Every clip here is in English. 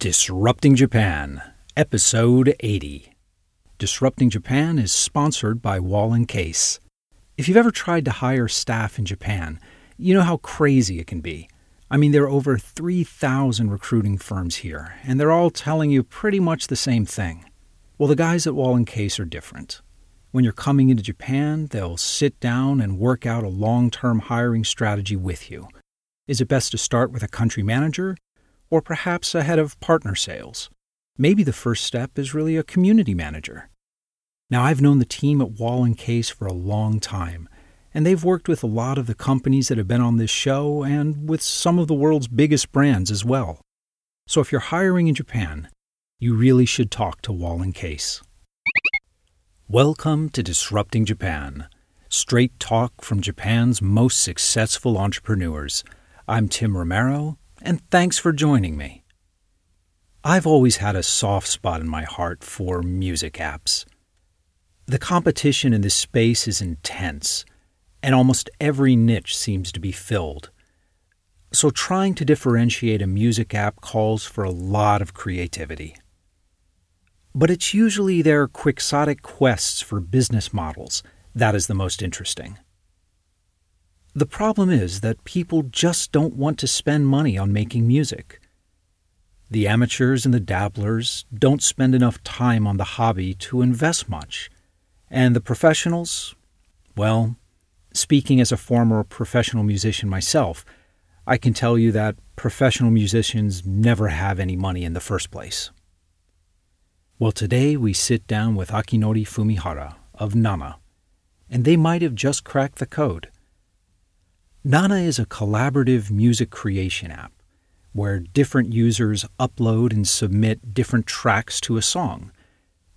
Disrupting Japan, Episode 80. Disrupting Japan is sponsored by Wahl and Case. If you've ever tried to hire staff in Japan, you know how crazy it can be. I mean, there are over 3,000 recruiting firms here, and they're all telling you pretty much the same thing. Well, the guys at Wahl and Case are different. When you're coming into Japan, they'll sit down and work out a long term hiring strategy with you. Is it best to start with a country manager or perhaps a head of partner sales. Maybe the first step is really a community manager. Now, I've known the team at Wahl and Case for a long time, and they've worked with a lot of the companies that have been on this show and with some of the world's biggest brands as well. So if you're hiring in Japan, you really should talk to Wahl and Case. Welcome to Disrupting Japan, straight talk from Japan's most successful entrepreneurs. I'm Tim Romero, and thanks for joining me. I've always had a soft spot in my heart for music apps. The competition in this space is intense, and almost every niche seems to be filled. So, trying to differentiate a music app calls for a lot of creativity. But it's usually their quixotic quests for business models that is the most interesting. The problem is that people just don't want to spend money on making music. The amateurs and the dabblers don't spend enough time on the hobby to invest much. And the professionals, well, speaking as a former professional musician myself, I can tell you that professional musicians never have any money in the first place. Well, today we sit down with Akinori Fumihara of Nana, and they might have just cracked the code. Nana is a collaborative music creation app where different users upload and submit different tracks to a song,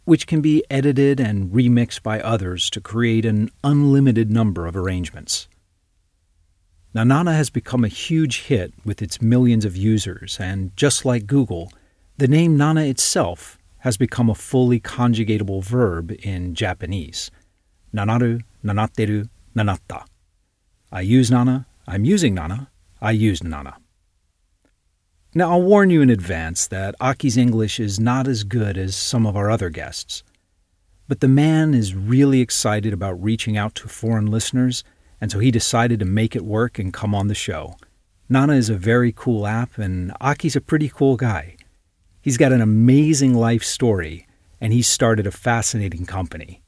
which can be edited and remixed by others to create an unlimited number of arrangements. Now, Nana has become a huge hit with its millions of users, and just like Google, the name Nana itself has become a fully conjugatable verb in Japanese. Nanaru, nanateru, nanatta. I use Nana, I'm using Nana, I use Nana. Now, I'll warn you in advance that Aki's English is not as good as some of our other guests. But the man is really excited about reaching out to foreign listeners, and so he decided to make it work and come on the show. Nana is a very cool app, and Aki's a pretty cool guy. He's got an amazing life story, and he's started a fascinating company.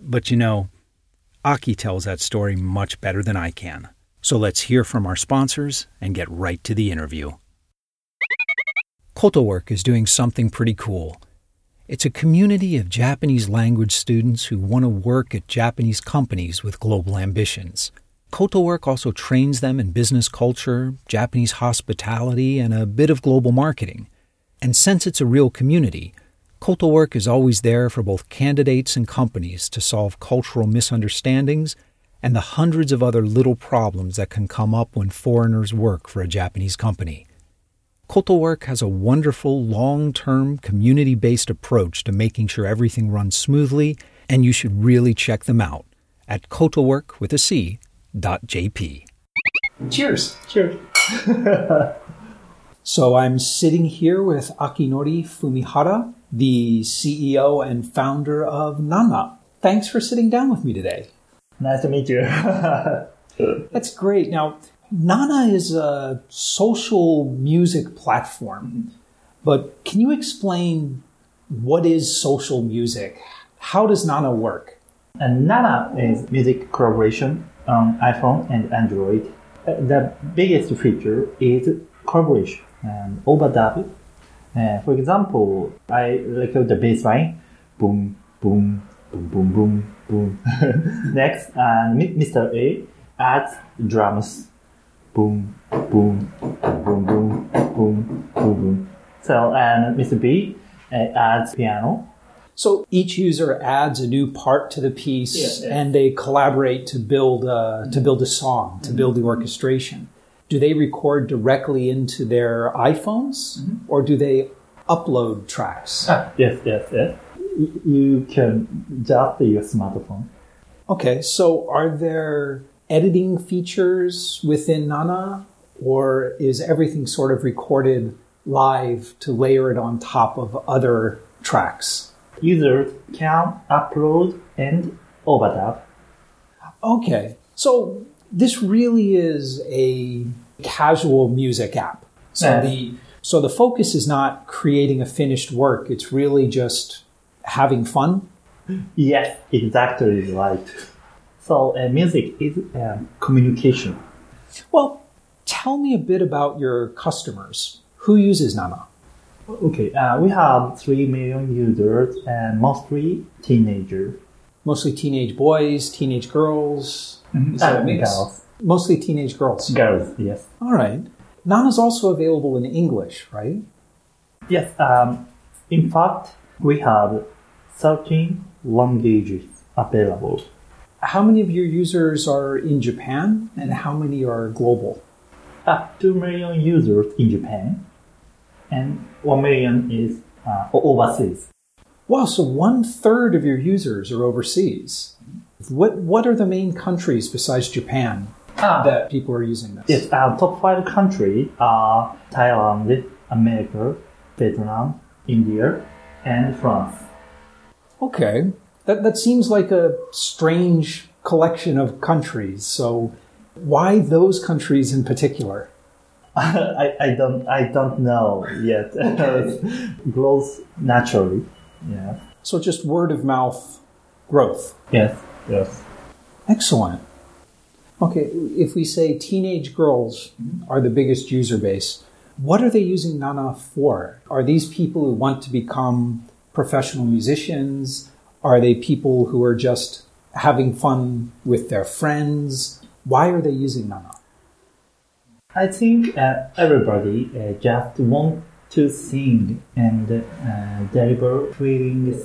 But you know, Aki tells that story much better than I can. So let's hear from our sponsors and get right to the interview. Cotowork is doing something pretty cool. It's a community of Japanese language students who want to work at Japanese companies with global ambitions. Cotowork also trains them in business culture, Japanese hospitality, and a bit of global marketing. And since it's a real community, Cotowork is always there for both candidates and companies to solve cultural misunderstandings and the hundreds of other little problems that can come up when foreigners work for a Japanese company. Kotowork has a wonderful long term community based approach to making sure everything runs smoothly, and you should really check them out at cotowork with a C dot JP. Cheers. Cheers. so I'm sitting here with Akinori Fumihara, the CEO and founder of Nana. Thanks for sitting down with me today. Nice to meet you. That's great. Now, Nana is a social music platform, but can you explain what is social music? How does Nana work? And Nana is music collaboration on iPhone and Android. Uh, the biggest feature is collaboration and overdub uh, for example, I record the bass line, boom, boom, boom, boom, boom, boom. Next, uh, Mr. A adds drums, boom, boom, boom, boom, boom, boom, boom. So, and Mr. B uh, adds piano. So each user adds a new part to the piece, yeah, yeah. and they collaborate to build a, to build a song, to mm-hmm. build the orchestration do they record directly into their iPhones mm-hmm. or do they upload tracks? Ah, yes, yes, yes. You can just use smartphone. Okay, so are there editing features within Nana or is everything sort of recorded live to layer it on top of other tracks? Users can upload and overdub. Okay, so this really is a casual music app. So Yeah. the so the focus is not creating a finished work. It's really just having fun. Yes, exactly right. So uh, music is uh, communication. Well, tell me a bit about your customers. Who uses Nana? Okay, uh, we have 3 million users and mostly teenagers. Mostly teenage boys, teenage girls. Is that a mix? girls. Mostly teenage girls. Girls, yes. All right. Nana's also available in English, right? Yes, um, in fact, we have 13 languages available. How many of your users are in Japan and how many are global? Uh, 2 million users in Japan and 1 million is uh, overseas. Wow, so one third of your users are overseas. What what are the main countries besides Japan Ah. that people are using this? Yes, our top five countries are Thailand, America, Vietnam, India, and France. Okay. That that seems like a strange collection of countries. So why those countries in particular? I, I don't I don't know yet. it grows naturally. Yeah. So just word of mouth growth. Yes. Yes. Excellent. Okay, if we say teenage girls are the biggest user base, what are they using Nana for? Are these people who want to become professional musicians? Are they people who are just having fun with their friends? Why are they using Nana? I think uh, everybody uh, just want to sing and uh, deliver feelings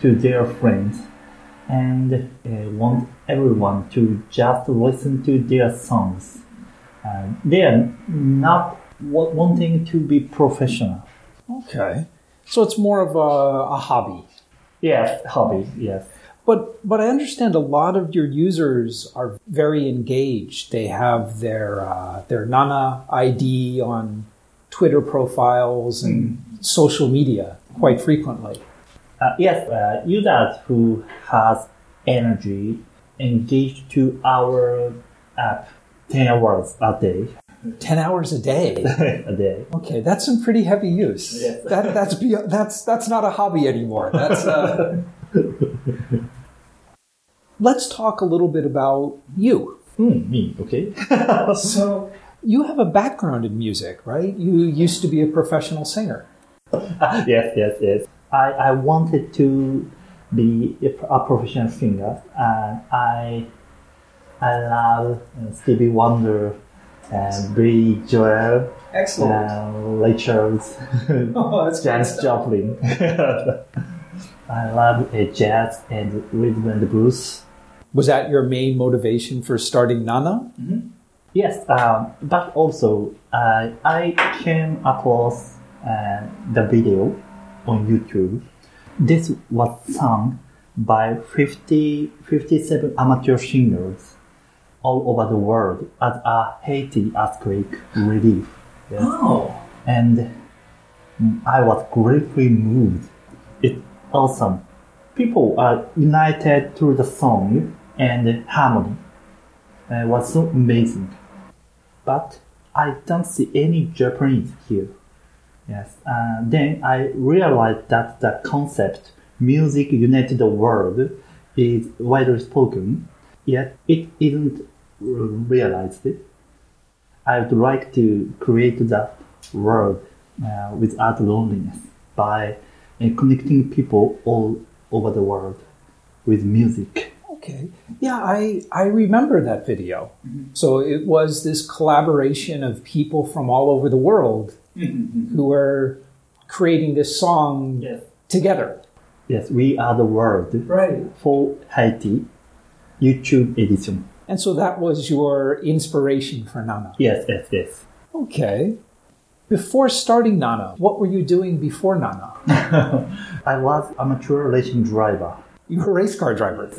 to their friends and uh, want everyone to just listen to their songs. Uh, they are not wa- wanting to be professional. Okay. So it's more of a, a hobby. Yes, hobby, yes. But but I understand a lot of your users are very engaged. They have their uh, their Nana ID on Twitter profiles and social media quite frequently. Uh, yes, uh, users who has energy engaged to our app 10 hours a day. Ten hours a day. a day. Okay, that's some pretty heavy use. Yes. That that's be, that's that's not a hobby anymore. That's. Uh... Let's talk a little bit about you. Hmm, me, okay. So you have a background in music, right? You used to be a professional singer. yes, yes, yes. I, I wanted to be a, pro- professional singer, and I I love uh, Stevie Wonder and Billy Joel and Ray Charles, Oh, that's Janis Joplin. I love uh, jazz and rhythm and blues. Was that your main motivation for starting Nana? Yes, um, but also uh, I came across uh, the video on YouTube. This was sung by 50, 57 amateur singers all over the world as a Haiti earthquake relief. Yes. Oh. And I was greatly moved. It's awesome. People are united through the song and harmony. It was so amazing. But I don't see any Japanese here. Yes. Uh, then I realized that the concept music united the world is widely spoken, yet it isn't realized. I would like to create that world uh, without loneliness by uh, connecting people all over the world with music. Okay. Yeah, I, I remember that video. So it was this collaboration of people from all over the world who were creating this song Yes. together. Yes, we are the world Right. for Haiti YouTube edition. And so that was your inspiration for Nana. Yes, yes, yes. Okay. Before starting Nana, what were you doing before Nana? I was amateur racing driver. You were a race car driver.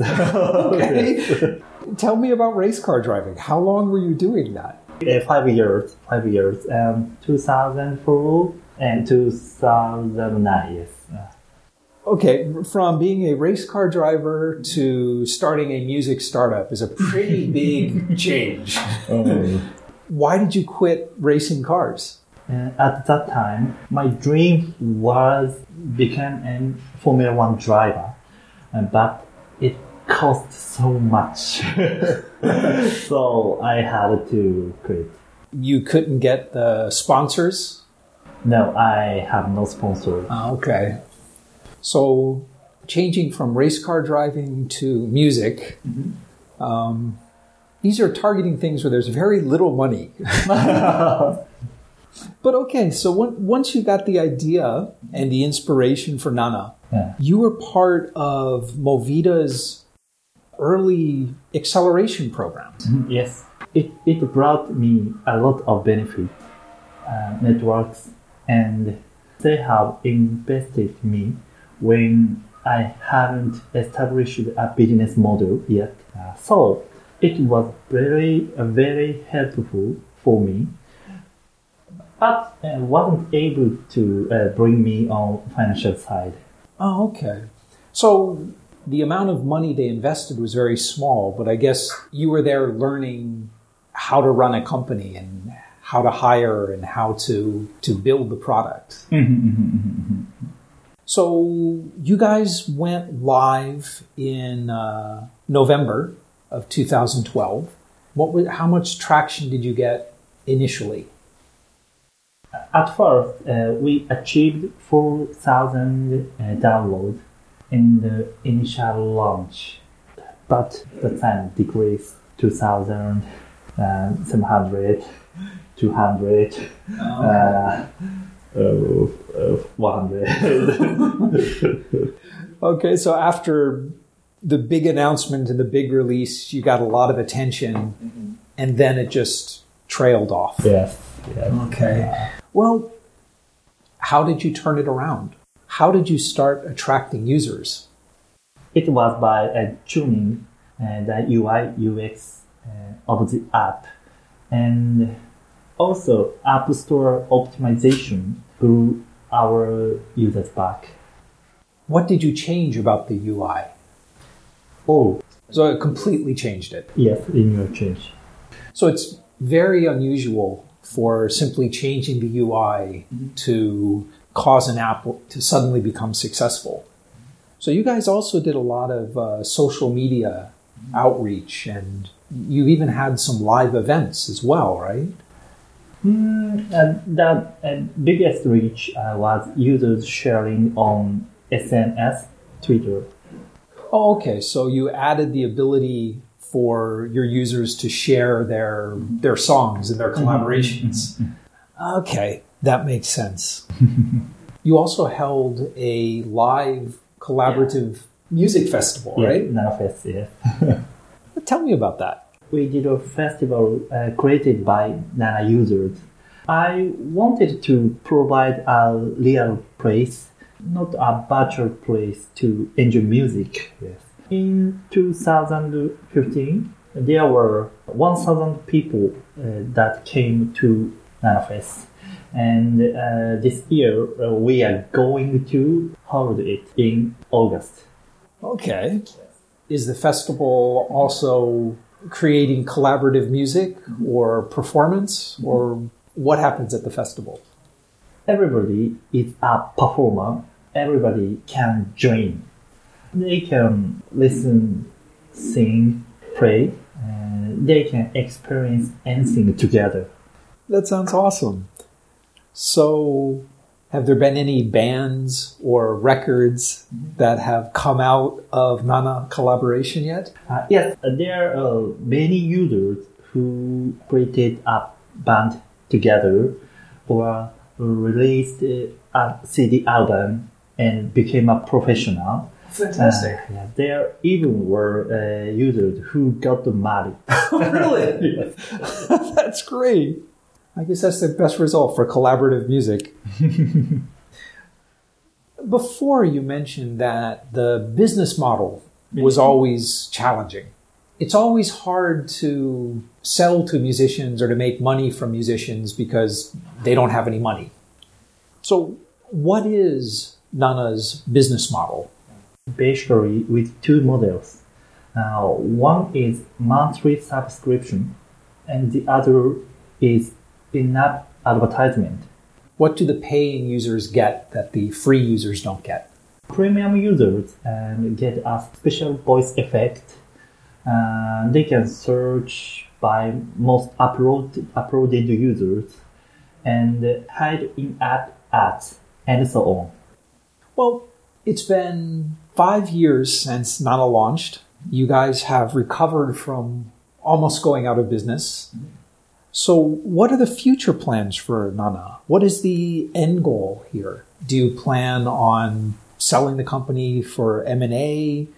okay. Tell me about race car driving. How long were you doing that? Uh, five years, five years. Um, 2004 And 2009, yes. Okay, from being a race car driver to starting a music startup is a pretty big change. Why did you quit racing cars? Uh, at that time, my dream was become a Formula One driver, uh, but it cost so much, so I had to quit. You couldn't get the sponsors? No, I have no sponsor. Ah, okay. So, changing from race car driving to music, um, these are targeting things where there's very little money. But okay, so when, once you got the idea and the inspiration for Nana, Yeah. you were part of Movida's early acceleration programs. Yes, it, it brought me a lot of benefit, uh, networks, and they have invested me when I haven't established a business model yet. Uh, so it was very, very helpful for me, but uh, wasn't able to uh, bring me on financial side. Oh, okay. So the amount of money they invested was very small, but I guess you were there learning how to run a company and how to hire and how to to build the product. So you guys went live in uh, November of 2012. What was, how much traction did you get initially? At first, uh, we achieved 4,000 uh, downloads in the initial launch, but the time decreased 2,000, uh, 700, 200, uh, uh, uh, 100. Okay, so after the big announcement and the big release, you got a lot of attention, and then it just trailed off. Yeah. yes. Okay. Well, how did you turn it around? How did you start attracting users? It was by uh, tuning uh, the UI UX uh, of the app and also App Store optimization grew our users back. What did you change about the UI? Oh, So it completely changed it. yes, in your change. So it's very unusual for simply changing the UI to cause an app to suddenly become successful. So you guys also did a lot of uh, social media outreach and you even had some live events as well, right? Mm, and the uh, biggest reach uh, was users sharing on SNS, Twitter. Oh, okay. So you added the ability for your users to share their their songs and their collaborations. Okay, that makes sense. you also held a live collaborative music festival, Yeah, right? Nanofest, yes. Tell me about that. we did a festival uh, created by Nana users. I wanted to provide a real place, not a virtual place to enjoy music. Yes. In 2015, there were 1,000 people uh, that came to Nanofest. And uh, this year, uh, we are going to hold it in August. Okay. Is the festival also creating collaborative music or performance or what happens at the festival? everybody is a performer. Everybody can join. They can listen, sing, play. And they can experience anything together. That sounds awesome. So, have there been any bands or records that have come out of Nana collaboration yet? Uh, yes, there are many users who created a band together or released uh, a CD album and became a professional. Fantastic. Uh, yeah, there even were uh, users who got married. really? yes. that's great. I guess that's the best result for collaborative music. Before you mentioned that the business model was always challenging. It's always hard to sell to musicians or to make money from musicians because they don't have any money. So, what is Nana's business model? Basically, with two models. Uh, one is monthly subscription, and the other is in-app advertisement. What do the paying users get that the free users don't get? Premium users um, get a special voice effect. Uh, they can search by most upload, uploaded users and hide in-app ads and so on. Well, it's been five years since Nana launched. You guys have recovered from almost going out of business. So, what are the future plans for Nana? What is the end goal here? Do you plan on selling the company for M and A?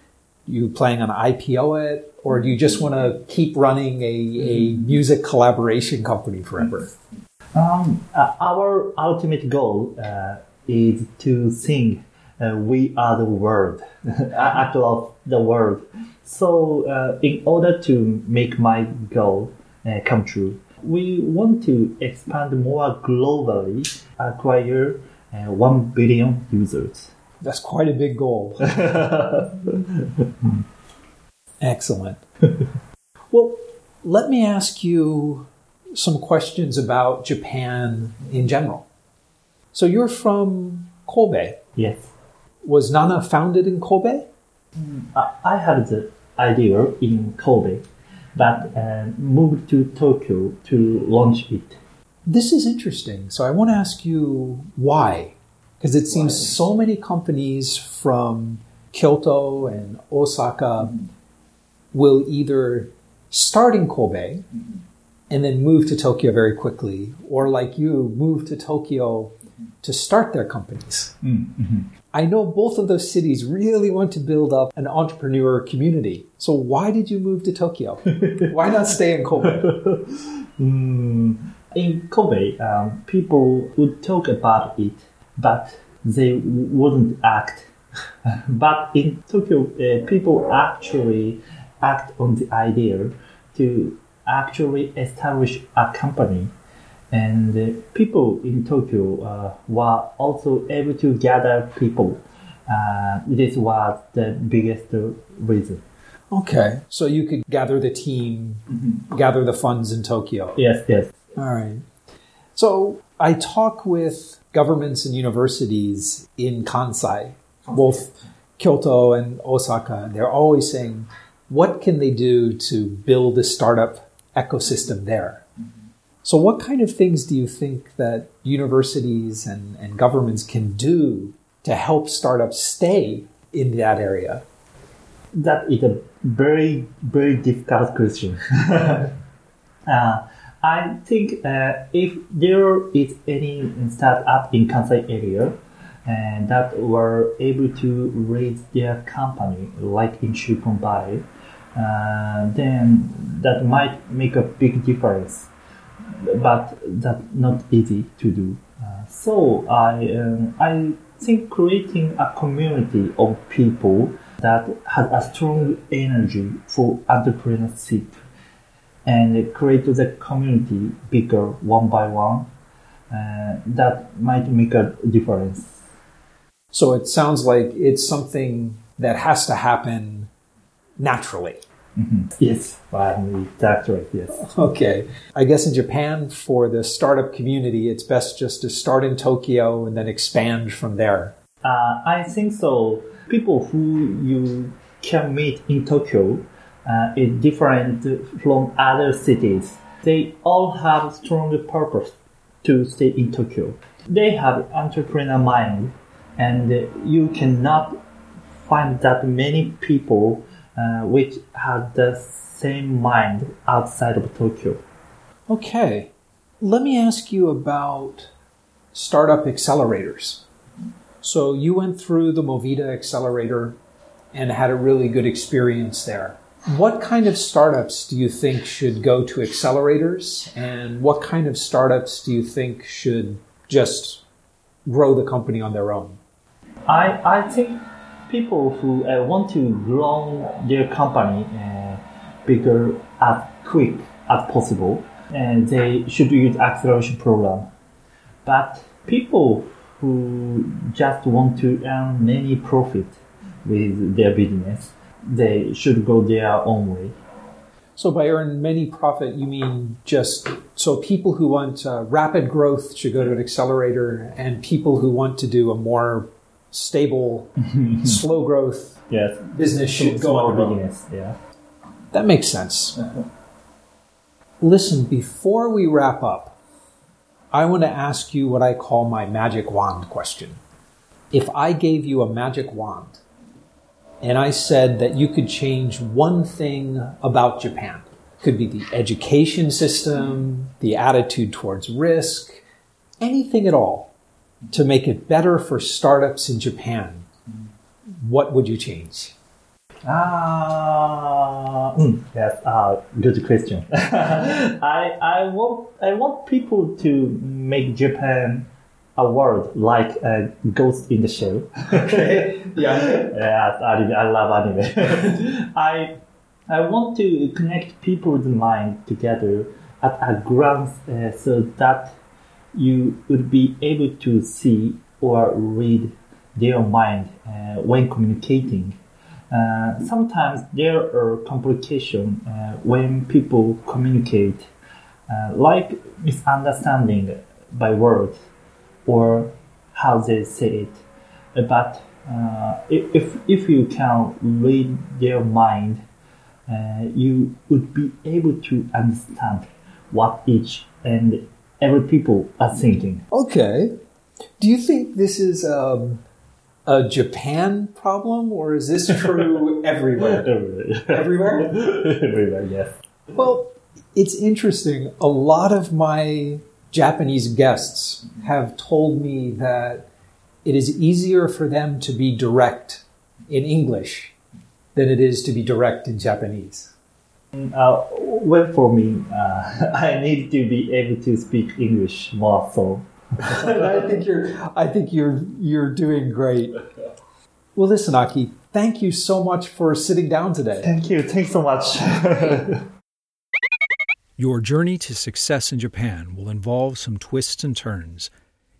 You planning on IPO it, or do you just want to keep running a, a music collaboration company forever? Um, uh, our ultimate goal uh, is to sing uh, "We Are the World," Actor of the World. So, uh, in order to make my goal uh, come true, we want to expand more globally, acquire uh, one billion users. That's quite a big goal. Excellent. well, let me ask you some questions about Japan in general. So you're from Kobe. Yes. Was Nana founded in Kobe? I I had the idea in Kobe, but uh, moved to Tokyo to launch it. This is interesting. So I want to ask you why. Because it seems so many companies from Kyoto and Osaka will either start in Kobe and then move to Tokyo very quickly, or like you, move to Tokyo to start their companies. I know both of those cities really want to build up an entrepreneur community. So why did you move to Tokyo? why not stay in Kobe? Mm, in Kobe, um, people would talk about it, but they wouldn't act. but in Tokyo, uh, people actually act on the idea to actually establish a company. And uh, people in Tokyo uh, were also able to gather people. Uh, this was the biggest reason. Okay. So you could gather the team, mm-hmm. gather the funds in Tokyo. Yes, yes. All right. So I talk with governments and universities in Kansai, both Kyoto and Osaka. They're always saying, what can they do to build a startup ecosystem there? Mm-hmm. So, what kind of things do you think that universities and, and governments can do to help startups stay in that area? That is a very, very difficult question. uh, I think uh, if there is any startup in Kansai area and that were able to raise their company, like in Silicon Valley, uh, then that might make a big difference. But that's not easy to do. Uh, so I, um, I think creating a community of people that has a strong energy for entrepreneurship and create the community bigger one by one, uh, that might make a difference. So, it sounds like it's something that has to happen naturally. Yes, I'm that's right. Yes. Okay. I guess in Japan, for the startup community, it's best just to start in Tokyo and then expand from there. Uh, I think so. People who you can meet in Tokyo uh, is different from other cities. They all have strong purpose to stay in Tokyo. They have entrepreneur mind, and you cannot find that many people uh, which have the same mind outside of Tokyo. Okay. Let me ask you about startup accelerators. So, you went through the Movida accelerator and had a really good experience there. What kind of startups do you think should go to accelerators? And what kind of startups do you think should just grow the company on their own? I, I think people who uh, want to grow their company uh, bigger as quick as possible, and they should use acceleration program. But people who just want to earn many profit with their business, they should go their own way. So by earn many profit, you mean just so people who want uh, rapid growth should go to an accelerator, and people who want to do a more stable, slow growth Yes, business should go on business. Yeah. That makes sense. Listen, before we wrap up, I want to ask you what I call my magic wand question. If I gave you a magic wand and I said that you could change one thing about Japan, could be the education system, the attitude towards risk, anything at all, to make it better for startups in Japan, what would you change? Ah, mm, yes. Uh, good question. I I want I want people to make Japan a world like a Ghost in the Shell. Okay. Yeah. yes, anime. I love anime. I I want to connect people's mind together at a glance, uh, so that you would be able to see or read their mind uh, when communicating. Uh, sometimes there are complications uh, when people communicate, uh, like misunderstanding by words or how they say it. Uh, But uh, if, if, if you can read their mind, you would be able to understand what each and every people are thinking. Okay. Do you think this is um, a Japan problem, or is this true everywhere? Everywhere? Everywhere, yes. Well, it's interesting. A lot of my Japanese guests have told me that it is easier for them to be direct in English than it is to be direct in Japanese. Uh, well, for me, uh, I need to be able to speak English more so. I think you're I think you're you're doing great. Well, listen, Aki, thank you so much for sitting down today. Thank you. Thanks so much. Your journey to success in Japan will involve some twists and turns.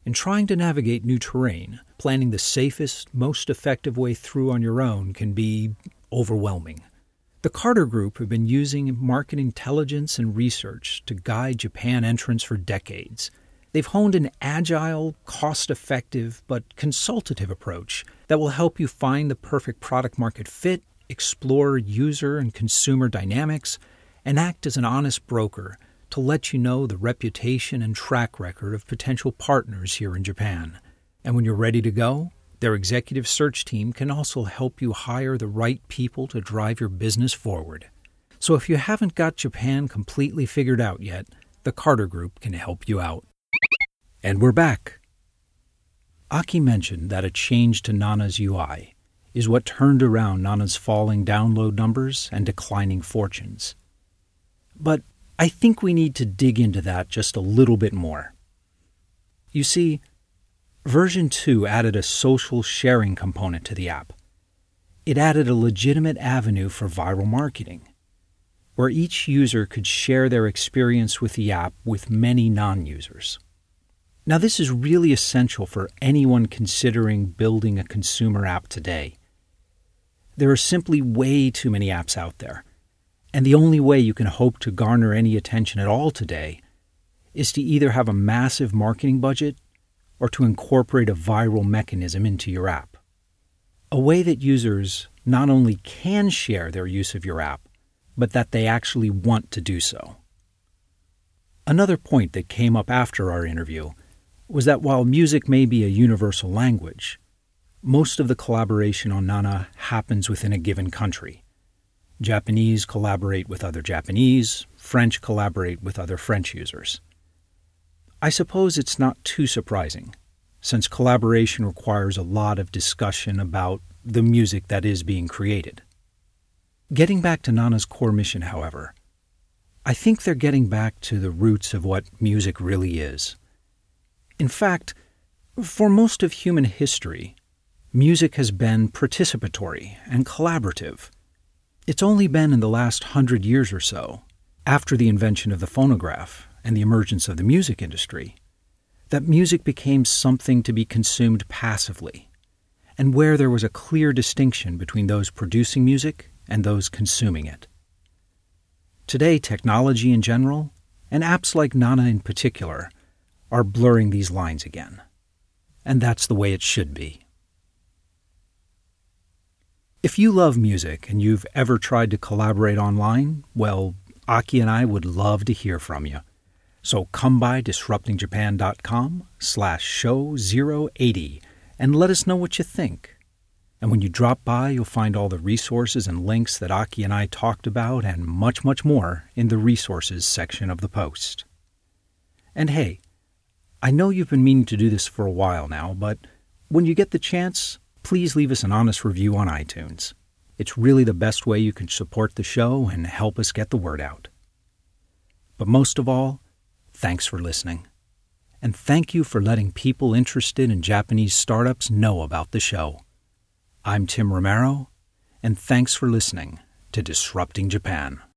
In trying to navigate new terrain, planning the safest, most effective way through on your own can be overwhelming. The Carter Group have been using market intelligence and research to guide Japan entrants for decades. They've honed an agile, cost effective, but consultative approach that will help you find the perfect product market fit, explore user and consumer dynamics, and act as an honest broker to let you know the reputation and track record of potential partners here in Japan. And when you're ready to go, their executive search team can also help you hire the right people to drive your business forward. So if you haven't got Japan completely figured out yet, the Carter Group can help you out. And we're back. Aki mentioned that a change to Nana's UI is what turned around Nana's falling download numbers and declining fortunes. But I think we need to dig into that just a little bit more. You see, version 2 added a social sharing component to the app. It added a legitimate avenue for viral marketing, where each user could share their experience with the app with many non users. Now, this is really essential for anyone considering building a consumer app today. There are simply way too many apps out there, and the only way you can hope to garner any attention at all today is to either have a massive marketing budget or to incorporate a viral mechanism into your app. A way that users not only can share their use of your app, but that they actually want to do so. Another point that came up after our interview was that while music may be a universal language, most of the collaboration on Nana happens within a given country. Japanese collaborate with other Japanese, French collaborate with other French users. I suppose it's not too surprising, since collaboration requires a lot of discussion about the music that is being created. Getting back to Nana's core mission, however, I think they're getting back to the roots of what music really is. In fact, for most of human history, music has been participatory and collaborative. It's only been in the last hundred years or so, after the invention of the phonograph and the emergence of the music industry, that music became something to be consumed passively, and where there was a clear distinction between those producing music and those consuming it. Today, technology in general, and apps like Nana in particular, are blurring these lines again. And that's the way it should be. If you love music and you've ever tried to collaborate online, well, Aki and I would love to hear from you. So come by disruptingjapan.com slash show 080 and let us know what you think. And when you drop by, you'll find all the resources and links that Aki and I talked about and much, much more in the resources section of the post. And hey, I know you've been meaning to do this for a while now, but when you get the chance, please leave us an honest review on iTunes. It's really the best way you can support the show and help us get the word out. But most of all, thanks for listening. And thank you for letting people interested in Japanese startups know about the show. I'm Tim Romero, and thanks for listening to Disrupting Japan.